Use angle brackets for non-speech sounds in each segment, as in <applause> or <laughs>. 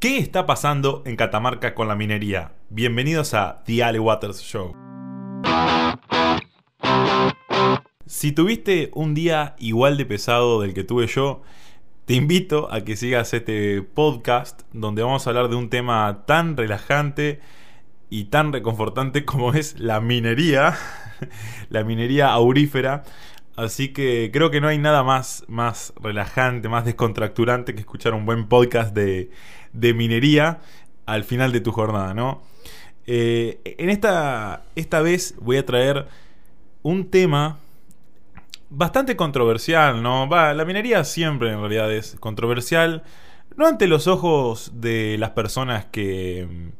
¿Qué está pasando en Catamarca con la minería? Bienvenidos a The Ale Waters Show. Si tuviste un día igual de pesado del que tuve yo, te invito a que sigas este podcast donde vamos a hablar de un tema tan relajante y tan reconfortante como es la minería, <laughs> la minería aurífera. Así que creo que no hay nada más, más relajante, más descontracturante que escuchar un buen podcast de, minería al final de tu jornada, ¿no? Eh, en esta, esta vez voy a traer un tema bastante controversial, ¿no? Va, la minería siempre en realidad es controversial, no ante los ojos de las personas que,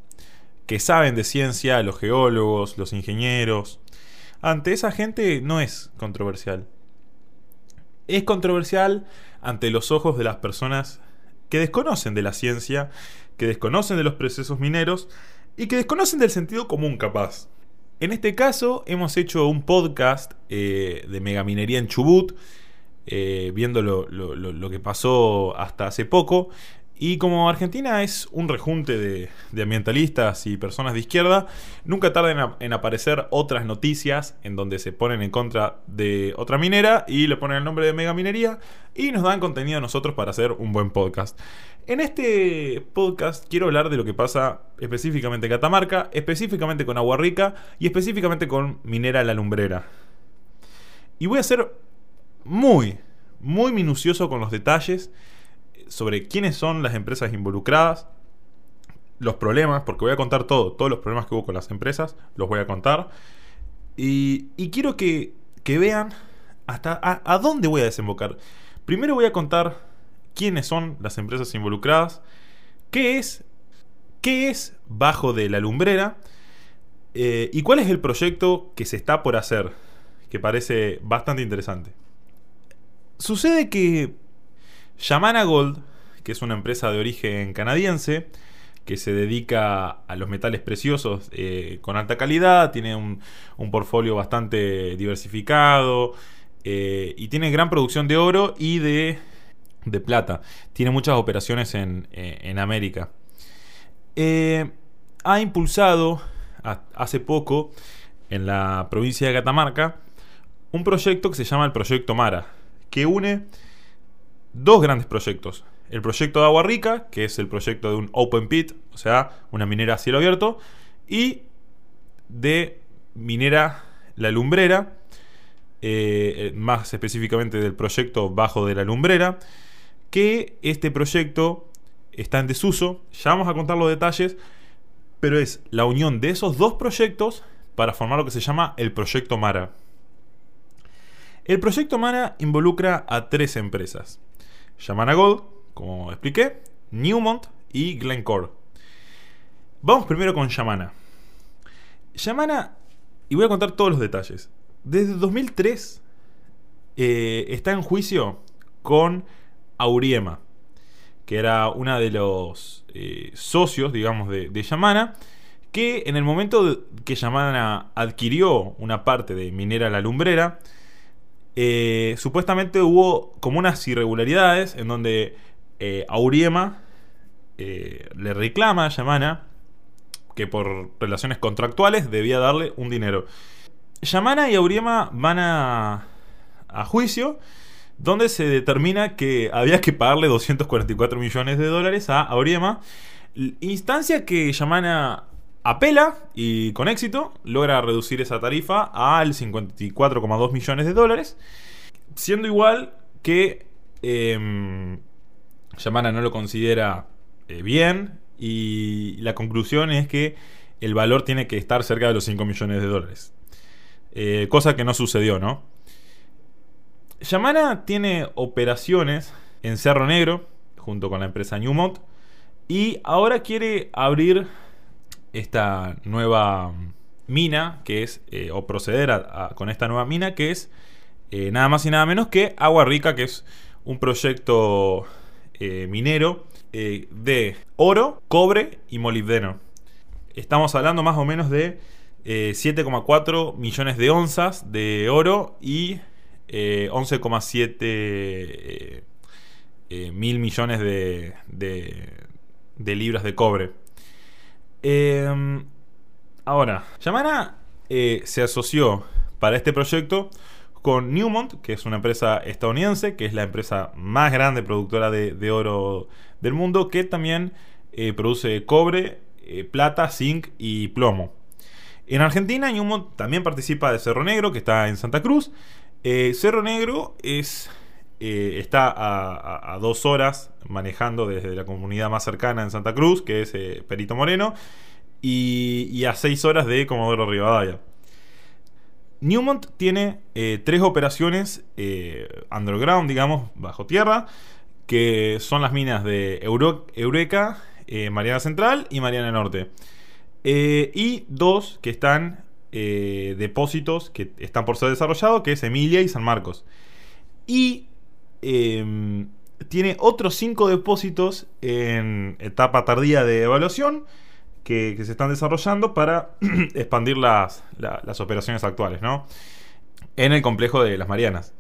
que saben de ciencia, los geólogos, los ingenieros, ante esa gente no es controversial. Es controversial ante los ojos de las personas que desconocen de la ciencia, que desconocen de los procesos mineros y que desconocen del sentido común capaz. En este caso hemos hecho un podcast eh, de megaminería en Chubut, eh, viendo lo, que pasó hasta hace poco, y como Argentina es un rejunte de, ambientalistas y personas de izquierda, nunca tardan en, aparecer otras noticias en donde se ponen en contra de otra minera y le ponen el nombre de mega minería y nos dan contenido a nosotros para hacer un buen podcast. En este podcast quiero hablar de lo que pasa específicamente en Catamarca, específicamente con Agua Rica y específicamente con Minera La Lumbrera. Y voy a ser muy, muy minucioso con los detalles sobre quiénes son las empresas involucradas, los problemas, porque voy a contar todo, todos los problemas que hubo con las empresas, los voy a contar. Y, quiero que, vean hasta a, dónde voy a desembocar. Primero voy a contar quiénes son las empresas involucradas, qué es, qué es bajo de la lumbrera eh, y cuál es el proyecto que se está por hacer, que parece bastante interesante. Sucede que Yamana Gold, que es una empresa de origen canadiense, que se dedica a los metales preciosos eh, con alta calidad, tiene un, portfolio bastante diversificado eh, y tiene gran producción de oro y de, plata. Tiene muchas operaciones en, eh, América. ha impulsado hace poco en la provincia de Catamarca un proyecto que se llama el Proyecto Mara, que une dos grandes proyectos. El proyecto de Agua Rica, que es el proyecto de un open pit, o sea, una minera a cielo abierto, y de minera La Lumbrera, eh, más específicamente del proyecto Bajo de la Lumbrera, que este proyecto está en desuso, ya vamos a contar los detalles, pero es la unión de esos dos proyectos para formar lo que se llama el proyecto Mara. El proyecto Mara involucra a tres empresas. Yamana Gold, como expliqué, Newmont y Glencore. Vamos primero con Yamana. Yamana, y voy a contar todos los detalles. Desde 2003 eh, está en juicio con Auriema, que era una de los eh, socios, digamos, de, Yamana, que en el momento que Yamana adquirió una parte de Minera La Lumbrera, eh, supuestamente hubo como unas irregularidades en donde eh, Auriema eh, le reclama a Yamana que por relaciones contractuales debía darle un dinero. Yamana y Auriema van a, a juicio donde se determina que había que pagarle 244 millones de dólares a Auriema. Instancia que Yamana apela y con éxito logra reducir esa tarifa al 54,2 millones de dólares, siendo igual que eh, Yamana no lo considera eh, bien y la conclusión es que el valor tiene que estar cerca de los 5 millones de dólares. Eh, cosa que no sucedió, ¿no? Yamana tiene operaciones en Cerro Negro junto con la empresa Newmont y ahora quiere abrir esta nueva mina, que es, eh, o proceder con esta nueva mina, que es nada más y nada menos que Agua Rica, que es un proyecto eh, minero de oro, cobre y molibdeno. Estamos hablando más o menos de 7,4 millones de onzas de oro y 11,7 mil millones de, de libras de cobre. Em, ahora, Yamana eh, se asoció para este proyecto con Newmont, que es una empresa estadounidense, que es la empresa más grande productora de, oro del mundo, que también eh, produce cobre, eh, plata, zinc y plomo. En Argentina, Newmont también participa de Cerro Negro, que está en Santa Cruz. Cerro Negro es eh, está a, dos horas manejando desde la comunidad más cercana en Santa Cruz, que es eh, Perito Moreno, y, a seis horas de Comodoro Rivadavia. Newmont tiene eh, tres operaciones underground, digamos, bajo tierra, que son las minas de Eureka, Mariana Central y Mariana Norte. y dos que están depósitos que están por ser desarrollados, que es Emilia y San Marcos. Y Em, tiene otros cinco depósitos en etapa tardía de evaluación que, se están desarrollando para <clears throat> expandir las, operaciones actuales, ¿no? En el complejo de las Marianas.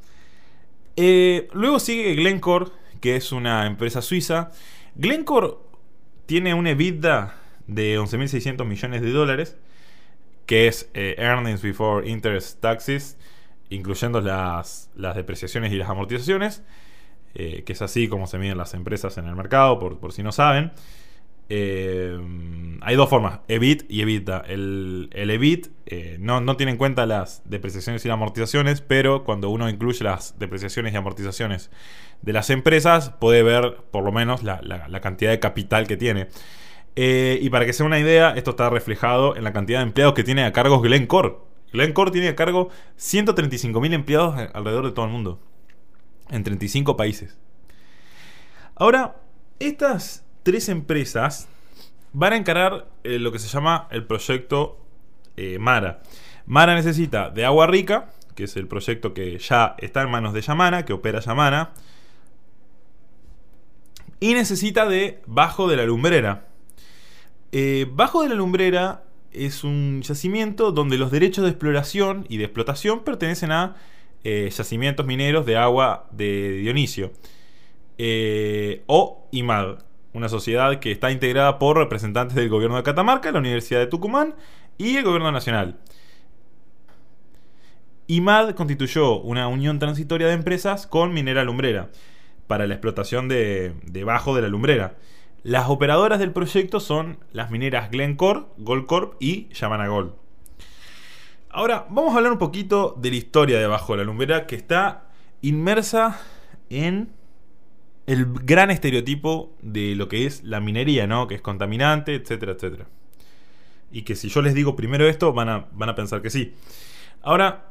Eh, luego sigue Glencore, que es una empresa suiza. Glencore tiene un EBITDA de 11.600 millones de dólares, que es eh, Earnings Before Interest Taxes incluyendo las, depreciaciones y las amortizaciones, eh, que es así como se miden las empresas en el mercado, por, si no saben. Eh, hay dos formas, EBIT y EBITDA. El, EBIT eh, no, no, tiene en cuenta las depreciaciones y las amortizaciones, pero cuando uno incluye las depreciaciones y amortizaciones de las empresas, puede ver por lo menos la, la cantidad de capital que tiene. y para que sea una idea, esto está reflejado en la cantidad de empleados que tiene a cargos Glencore. Glencore tiene a cargo 135.000 empleados alrededor de todo el mundo. En 35 países. Ahora, estas tres empresas van a encarar eh, lo que se llama el proyecto eh, Mara. Mara necesita de agua rica, que es el proyecto que ya está en manos de Yamana, que opera Yamana. Y necesita de Bajo de la Lumbrera. Eh, bajo de la Lumbrera es un yacimiento donde los derechos de exploración y de explotación pertenecen a yacimientos mineros de agua de Dionisio. O IMAD, una sociedad que está integrada por representantes del gobierno de Catamarca, la Universidad de Tucumán y el gobierno nacional. IMAD constituyó una unión transitoria de empresas con Minera Lumbrera para la explotación de, debajo de la lumbrera. Las operadoras del proyecto son las mineras Glencore, Goldcorp y Yamana Gold. Ahora, vamos a hablar un poquito de la historia debajo de la lumbrera que está inmersa en el gran estereotipo de lo que es la minería, ¿no? Que es contaminante, etcétera, etcétera. Y que si yo les digo primero esto, van a, van a pensar que sí. Ahora,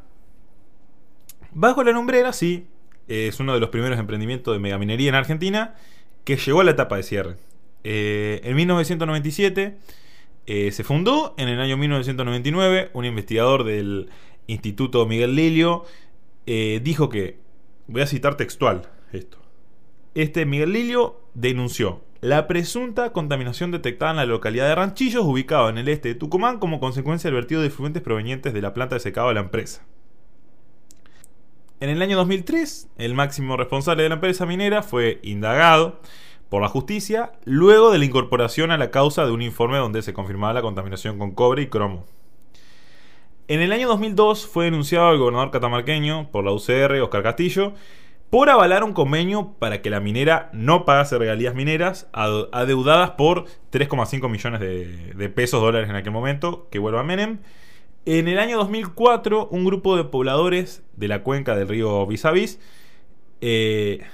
bajo la lumbrera, sí, es uno de los primeros emprendimientos de megaminería en Argentina que llegó a la etapa de cierre. Eh, en 1997 eh, se fundó, en el año 1999 un investigador del Instituto Miguel Lilio eh, dijo que, voy a citar textual esto, este Miguel Lilio denunció la presunta contaminación detectada en la localidad de Ranchillos, ubicado en el este de Tucumán, como consecuencia del vertido de fluentes provenientes de la planta de secado de la empresa. En el año 2003, el máximo responsable de la empresa minera fue indagado por la justicia luego de la incorporación a la causa de un informe donde se confirmaba la contaminación con cobre y cromo. En el año 2002 fue denunciado al gobernador catamarqueño por la UCR, Oscar Castillo, por avalar un convenio para que la minera no pagase regalías mineras adeudadas por 3,5 millones de, pesos dólares en aquel momento, que vuelva a Menem. En el año 2004, un grupo de pobladores de la cuenca del río Bisavis, eh,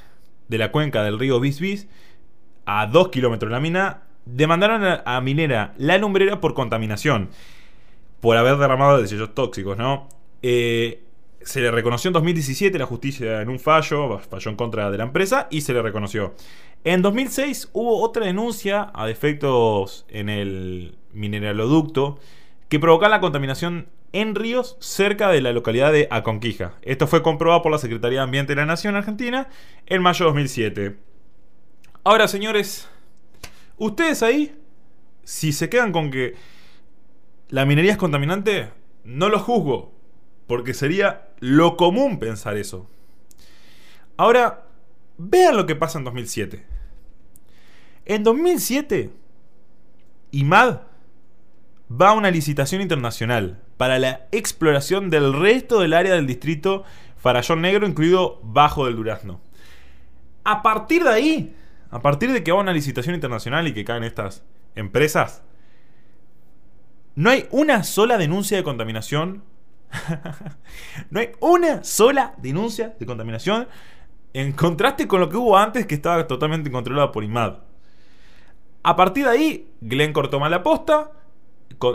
de la cuenca del río Bisbis, a 2 kilómetros de la mina, demandaron a, Minera La Lumbrera por contaminación, por haber derramado desechos tóxicos, ¿no? Eh, se le reconoció en 2017 la justicia en un fallo, falló en contra de la empresa y se le reconoció. En 2006 hubo otra denuncia a defectos en el mineraloducto que provocan la contaminación en ríos cerca de la localidad de Aconquija. Esto fue comprobado por la Secretaría de Ambiente de la Nación Argentina en mayo de 2007. Ahora, señores, ustedes ahí, si se quedan con que la minería es contaminante, no lo juzgo, porque sería lo común pensar eso. Ahora, vean lo que pasa en 2007. En 2007 IMAD va a una licitación internacional para la exploración del resto del área del distrito Farallón Negro, incluido Bajo del Durazno. A partir de ahí, a partir de que va una licitación internacional y que caen estas empresas, no hay una sola denuncia de contaminación. <laughs> no hay una sola denuncia de contaminación en contraste con lo que hubo antes que estaba totalmente controlado por IMAD. A partir de ahí, Glencore toma la posta,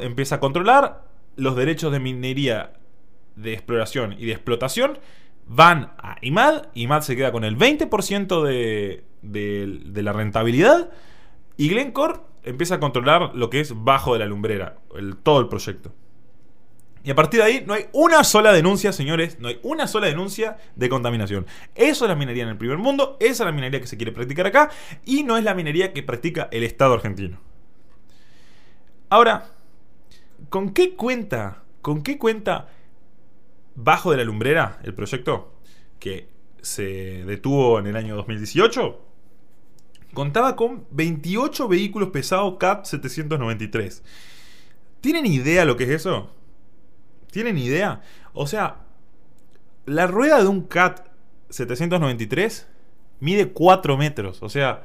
empieza a controlar los derechos de minería, de exploración y de explotación. Van a IMAD, IMAD se queda con el 20% de, la rentabilidad y Glencore empieza a controlar lo que es bajo de la lumbrera, todo el proyecto. Y a partir de ahí no hay una sola denuncia, señores, no hay una sola denuncia de contaminación. Eso es la minería en el primer mundo, esa es la minería que se quiere practicar acá y no es la minería que practica el Estado argentino. Ahora, ¿con qué cuenta? ¿Con qué cuenta bajo de la lumbrera el proyecto que se detuvo en el año 2018? Contaba con 28 vehículos pesados CAT 793. ¿Tienen idea lo que es eso? ¿Tienen idea? O sea, la rueda de un CAT 793 mide 4 metros. O sea,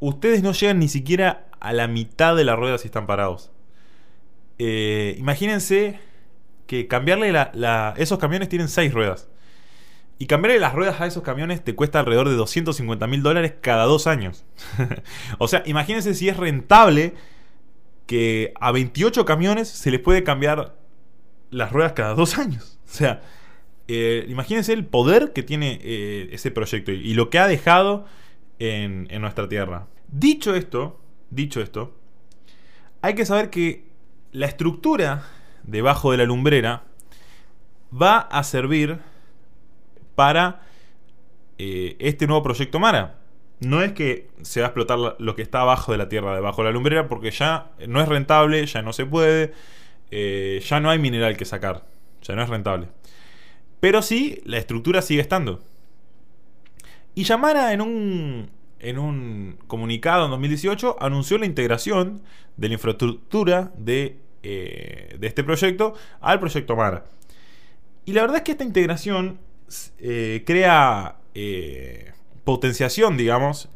ustedes no llegan ni siquiera a la mitad de la rueda si están parados. Eh, imagínense que cambiarle Esos camiones tienen 6 ruedas. Y cambiarle las ruedas a esos camiones te cuesta alrededor de 250 mil dólares cada dos años. <laughs> o sea, imagínense si es rentable que a 28 camiones se les puede cambiar las ruedas cada dos años. O sea, eh, imagínense el poder que tiene eh, ese proyecto y, lo que ha dejado en, en, nuestra tierra. Dicho esto, dicho esto, hay que saber que la estructura debajo de la lumbrera va a servir para eh, este nuevo proyecto Mara. No es que se va a explotar lo que está abajo de la tierra, debajo de la lumbrera, porque ya no es rentable, ya no se puede. Eh, ya no hay mineral que sacar. Ya no es rentable. Pero sí, la estructura sigue estando. Y Yamara en un, en un comunicado en 2018 anunció la integración de la infraestructura de, eh, de este proyecto al proyecto Mara. Y la verdad es que esta integración eh, crea potenciación, digamos,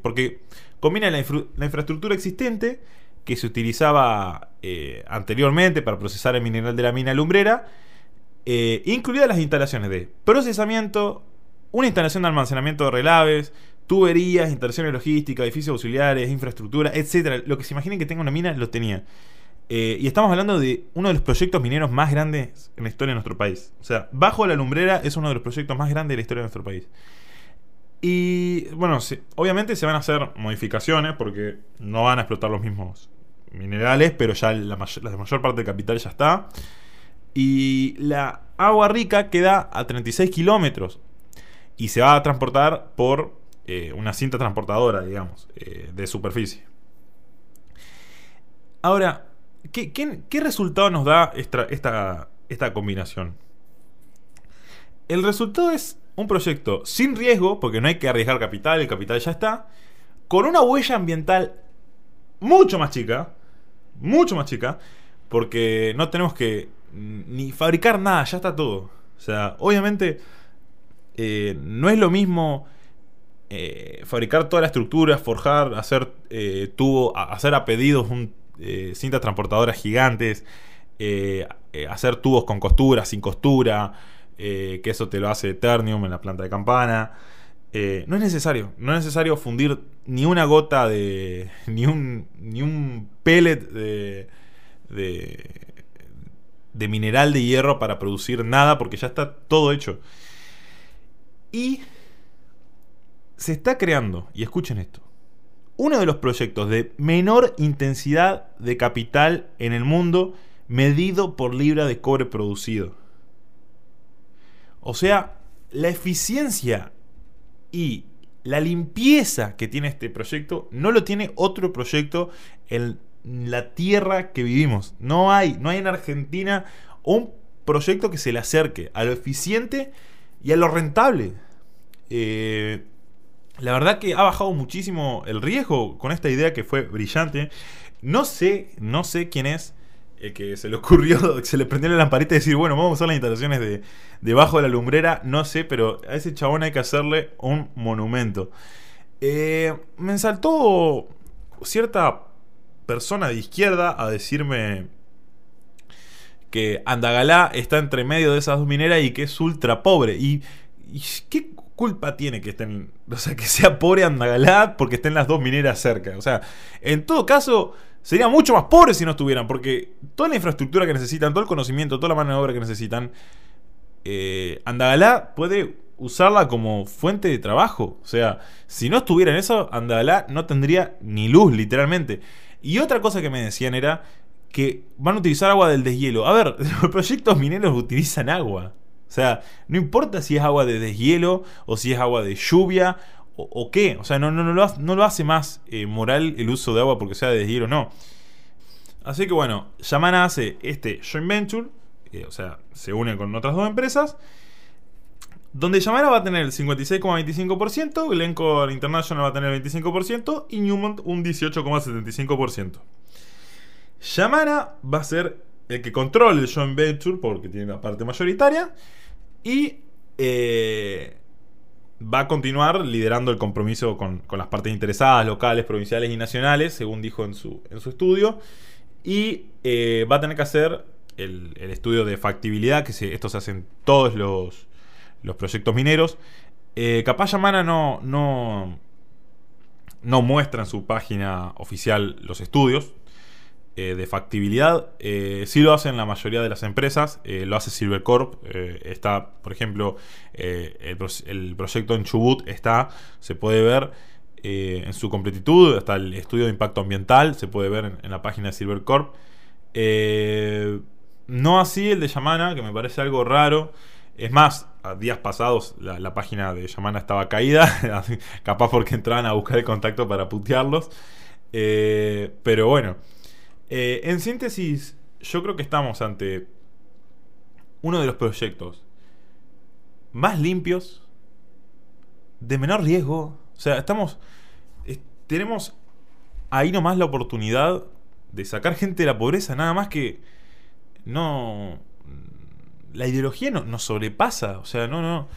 porque combina la infraestructura existente que se utilizaba eh, anteriormente para procesar el mineral de la mina lumbrera, eh, incluidas las instalaciones de procesamiento, una instalación de almacenamiento de relaves, tuberías, instalaciones logísticas, edificios auxiliares, infraestructura, etc. Lo que se imaginen que tenga una mina lo tenía. Eh, y estamos hablando de uno de los proyectos mineros más grandes en la historia de nuestro país. O sea, Bajo la Lumbrera es uno de los proyectos más grandes de la historia de nuestro país. Y bueno, obviamente se van a hacer modificaciones porque no van a explotar los mismos minerales, pero ya la, mayor, parte del capital ya está. Y la agua rica queda a 36 kilómetros y se va a transportar por eh, una cinta transportadora, digamos, eh, de superficie. Ahora, ¿qué, qué, resultado nos da esta, esta, esta combinación? El resultado es un proyecto sin riesgo, porque no hay que arriesgar capital, el capital ya está, con una huella ambiental mucho más chica, mucho más chica, porque no tenemos que ni fabricar nada, ya está todo. O sea, obviamente eh, no es lo mismo eh, fabricar toda la estructura, forjar, hacer eh, tubo, hacer a pedidos un, cintas transportadoras gigantes, hacer tubos con costura, sin costura, eh, que eso te lo hace Eternium en la planta de campana. Eh, no es necesario, no es necesario fundir ni una gota de. <laughs> ni un, ni un pellet de, de, de mineral de hierro para producir nada, porque ya está todo hecho. Y se está creando, y escuchen esto, uno de los proyectos de menor intensidad de capital en el mundo medido por libra de cobre producido. O sea, la eficiencia y la limpieza que tiene este proyecto no lo tiene otro proyecto en la tierra que vivimos. No hay, no hay en Argentina un proyecto que se le acerque a lo eficiente y a lo rentable. Eh, la verdad que ha bajado muchísimo el riesgo con esta idea que fue brillante. No sé, no sé quién es el que se le ocurrió, <laughs> se le prendió la lamparita y decir, bueno, vamos a usar las instalaciones de debajo de la lumbrera. No sé, pero a ese chabón hay que hacerle un monumento. Eh, me saltó cierta persona de izquierda a decirme que Andagalá está entre medio de esas dos mineras y que es ultra pobre. ¿Y, qué culpa tiene que estén, o sea, que sea pobre Andagalá porque estén las dos mineras cerca? O sea, en todo caso, sería mucho más pobre si no estuvieran, porque toda la infraestructura que necesitan, todo el conocimiento, toda la mano de obra que necesitan, eh, Andagalá puede usarla como fuente de trabajo. O sea, si no estuviera en eso, Andagalá no tendría ni luz, literalmente. Y otra cosa que me decían era que van a utilizar agua del deshielo. A ver, <laughs> los proyectos mineros utilizan agua. O sea, no importa si es agua de deshielo o si es agua de lluvia o, qué. O sea, no, no, no, lo, hace más eh, moral el uso de agua porque sea de deshielo, no. Así que bueno, Yamana hace este joint venture, o sea, se une con otras dos empresas, donde Yamana va a tener el 56,25%, Glencore International va a tener el 25% y Newmont un 18,75%. Yamana va a ser el que controle el joint venture porque tiene la parte mayoritaria y eh, va a continuar liderando el compromiso con, las partes interesadas, locales, provinciales y nacionales, según dijo en su, en su estudio. Y eh, va a tener que hacer el, estudio de factibilidad, que se, esto se hace en todos los, los proyectos mineros. Eh, capaz Yamana no, no, no muestra en su página oficial los estudios, eh, de factibilidad. Eh, sí lo hacen la mayoría de las empresas. Eh, lo hace Silvercorp. está, por ejemplo, el, proyecto en Chubut está, se puede ver en su completitud. Está el estudio de impacto ambiental, se puede ver en, la página de Silvercorp. no así el de Yamana, que me parece algo raro. Es más, días pasados la, la página de Yamana estaba caída, <laughs> capaz porque entraban a buscar el contacto para putearlos. pero bueno, eh, en síntesis, yo creo que estamos ante uno de los proyectos más limpios, de menor riesgo. O sea, estamos. tenemos ahí nomás la oportunidad de sacar gente de la pobreza, nada más que. No. La ideología no, nos sobrepasa. O sea, no, no.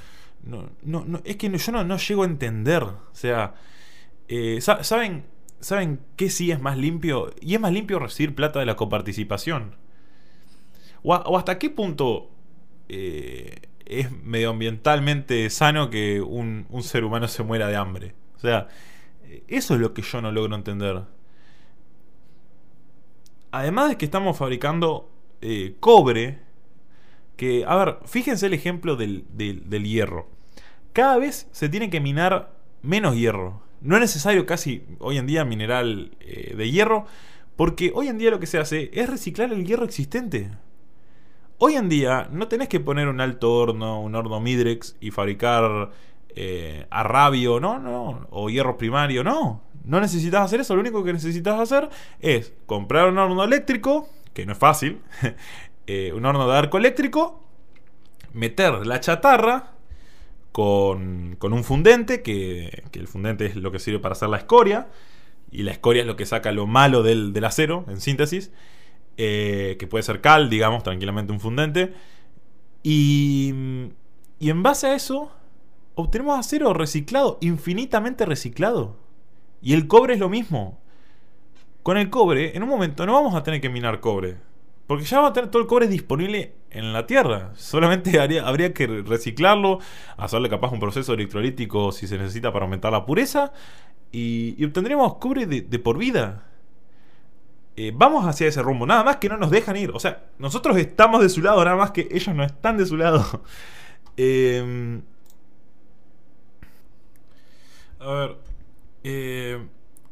No, no, es que yo no, no llego a entender. O sea, eh, ¿saben? ¿Saben qué sí es más limpio? Y es más limpio recibir plata de la coparticipación. O, hasta qué punto eh, es medioambientalmente sano que un, ser humano se muera de hambre. O sea, eso es lo que yo no logro entender. Además de que estamos fabricando eh, cobre, que, a ver, fíjense el ejemplo del hierro. Cada vez se tiene que minar menos hierro. No es necesario casi hoy en día mineral eh, de hierro, porque hoy en día lo que se hace es reciclar el hierro existente. Hoy en día no tenés que poner un alto horno, un horno Midrex y fabricar eh, arrabio, no, no, o hierro primario, no. No necesitas hacer eso, lo único que necesitas hacer es comprar un horno eléctrico, que no es fácil, <laughs> eh, un horno de arco eléctrico, meter la chatarra, con, un fundente, que, el fundente es lo que sirve para hacer la escoria, y la escoria es lo que saca lo malo del, acero, en síntesis, eh, que puede ser cal, digamos, tranquilamente un fundente. Y, y en base a eso, obtenemos acero reciclado, infinitamente reciclado. Y el cobre es lo mismo. Con el cobre, en un momento no vamos a tener que minar cobre. Porque ya vamos a tener todo el cobre disponible en la tierra. Solamente <laughs> habría que reciclarlo, hacerle capaz un proceso electrolítico si se necesita para aumentar la pureza. Y, obtendremos cobre de, por vida. Eh, vamos hacia ese rumbo, nada más que no nos dejan ir. O sea, nosotros estamos de su lado, nada más que ellos no están de su lado. <laughs> Em, a ver. Eh,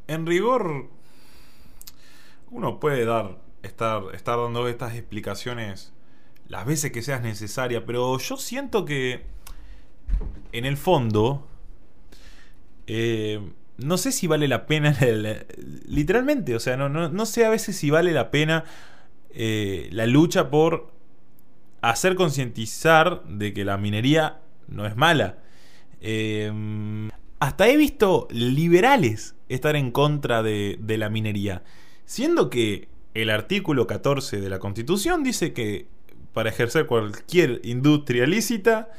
en rigor, uno puede dar, estar, estar dando estas explicaciones las veces que seas necesaria, pero yo siento que en el fondo eh, no sé si vale la pena, <laughs> literalmente, o sea, no, no, sé a veces si vale la pena eh, la lucha por hacer concientizar de que la minería no es mala. Eh, hasta he visto liberales estar en contra de, de la minería. Siendo que el artículo 14 de la Constitución dice que para ejercer cualquier industria lícita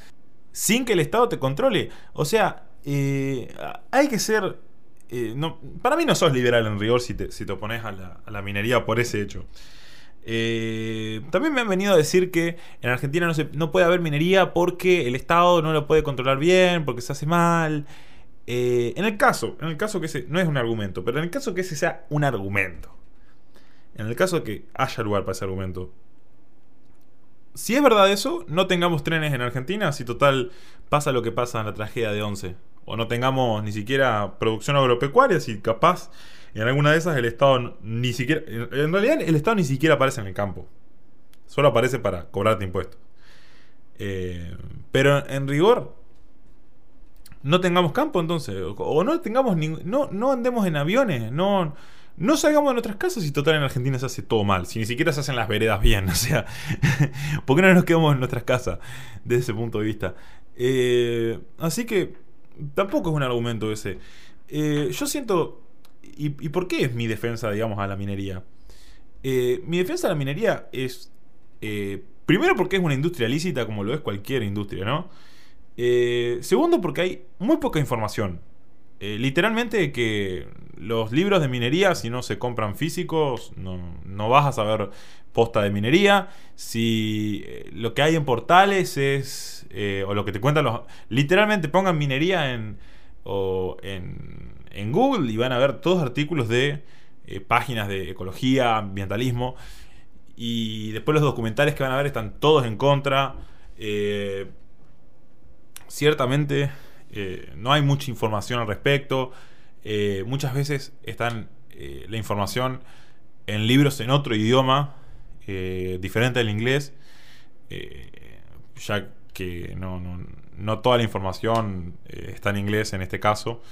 sin que el Estado te controle. O sea, eh, hay que ser... eh, para mí no sos liberal en rigor si te, si te opones a la, minería por ese hecho. Eh, también me han venido a decir que en Argentina no, se, no puede haber minería porque el Estado no lo puede controlar bien, porque se hace mal. En el caso, en el caso que ese no es un argumento, pero en el caso que ese sea un argumento, en el caso que haya lugar para ese argumento, si es verdad eso, no tengamos trenes en Argentina, si total pasa lo que pasa en la tragedia de 11, o no tengamos ni siquiera producción agropecuaria, si capaz en alguna de esas el Estado ni siquiera, en realidad el Estado ni siquiera aparece en el campo, solo aparece para cobrarte impuestos. Eh, pero en rigor, no tengamos campo entonces, o, no tengamos ni, no, no andemos en aviones, no, no salgamos de nuestras casas y total en Argentina se hace todo mal, si ni siquiera se hacen las veredas bien, <laughs> o sea, ¿por qué no nos quedamos en nuestras casas desde ese punto de vista? Eh, así que tampoco es un argumento ese. Eh, yo siento, y, por qué es mi defensa, digamos, a la minería? Eh, mi defensa a la minería es, primero porque es una industria lícita como lo es cualquier industria, ¿no? Segundo, porque hay muy poca información. Eh, literalmente que los libros de minería, si no se compran físicos, no, no vas a saber posta de minería. Si eh, lo que hay en portales es, eh, o lo que te cuentan los... Literalmente pongan minería en, o en, en Google y van a ver todos artículos de páginas de ecología, ambientalismo. Y después los documentales que van a ver están todos en contra. Ciertamente eh, no hay mucha información al respecto. Eh, muchas veces están eh, la información en libros en otro idioma, eh, diferente al inglés, ya que no, no, no, toda la información está en inglés en este caso.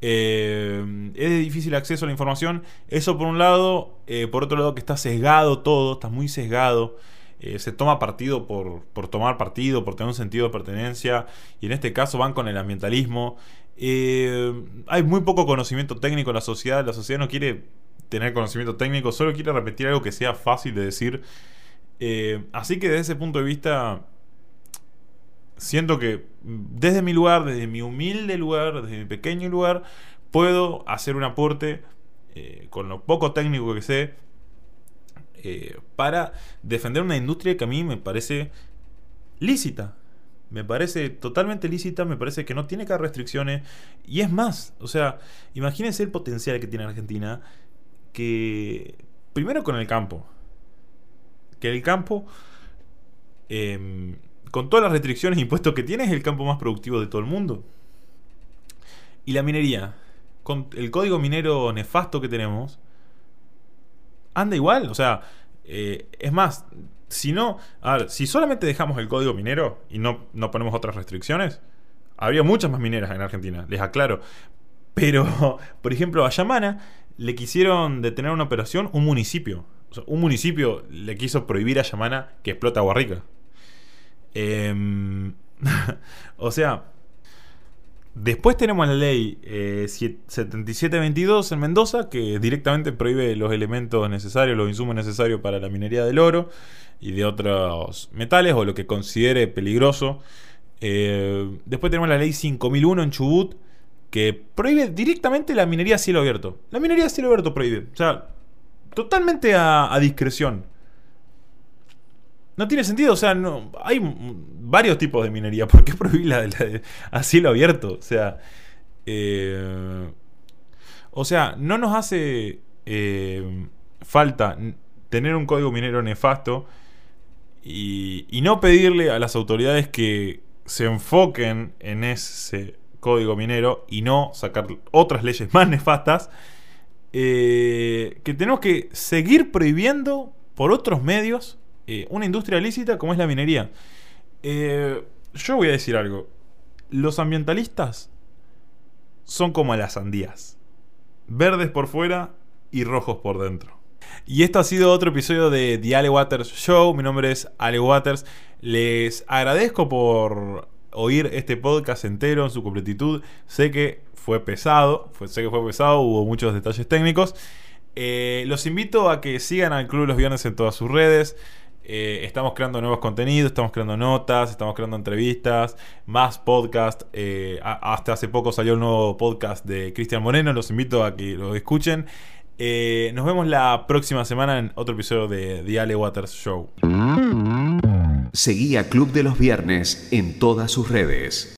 es de difícil acceso a la información. Eso por un lado. por otro lado que está sesgado todo, está muy sesgado. Eh, se toma partido por, por, tomar partido, por tener un sentido de pertenencia, y en este caso van con el ambientalismo. Eh, hay muy poco conocimiento técnico en la sociedad, la sociedad no quiere tener conocimiento técnico, solo quiere repetir algo que sea fácil de decir. Eh, así que desde ese punto de vista, siento que desde mi lugar, desde mi humilde lugar, desde mi pequeño lugar, puedo hacer un aporte con lo poco técnico que sé eh, para defender una industria que a mí me parece lícita. Me parece totalmente lícita, me parece que no tiene que haber restricciones. Y es más, o sea, imagínense el potencial que tiene Argentina, que primero con el campo, que el campo, eh, con todas las restricciones e impuestos que tiene, es el campo más productivo de todo el mundo. Y la minería, con el código minero nefasto que tenemos, anda igual. O sea, eh, es más, si no, a ver, si solamente dejamos el código minero y no, no ponemos otras restricciones, habría muchas más mineras en Argentina, les aclaro. Pero, <laughs> por ejemplo, a Yamana le quisieron detener una operación un municipio. O sea, un municipio le quiso prohibir a Yamana que explota agua rica. Eh, <laughs> o sea, Después tenemos la ley eh, 7722 en Mendoza, que directamente prohíbe los elementos necesarios, los insumos necesarios para la minería del oro y de otros metales, o lo que considere peligroso. Eh, después tenemos la ley 5001 en Chubut, que prohíbe directamente la minería a cielo abierto. La minería a cielo abierto prohíbe. O sea, totalmente a, a discreción. No tiene sentido, o sea, no, hay varios tipos de minería. <laughs> ¿Por qué prohibir la, la de, a cielo abierto? O sea, eh, o sea, no nos hace eh, falta tener un código minero nefasto y, no pedirle a las autoridades que se enfoquen en ese código minero y no sacar otras leyes <laughs> más nefastas. Eh, que tenemos que seguir prohibiendo por otros medios eh, una industria lícita como es la minería. Eh, yo voy a decir algo. Los ambientalistas son como las sandías. Verdes por fuera y rojos por dentro. Y esto ha sido otro episodio de The Ale Waters Show. Mi nombre es Ale Waters. Les agradezco por oír este podcast entero en su completitud. Sé que fue pesado, sé que fue pesado, hubo muchos detalles técnicos. Eh, los invito a que sigan al Club los Viernes en todas sus redes. Eh, estamos creando nuevos contenidos, estamos creando notas, estamos creando entrevistas, más podcast. Eh, hasta hace poco salió un nuevo podcast de Cristian Moreno, los invito a que lo escuchen. Eh, nos vemos la próxima semana en otro episodio de The Ale Waters Show. Seguí a Club de los Viernes en todas sus redes.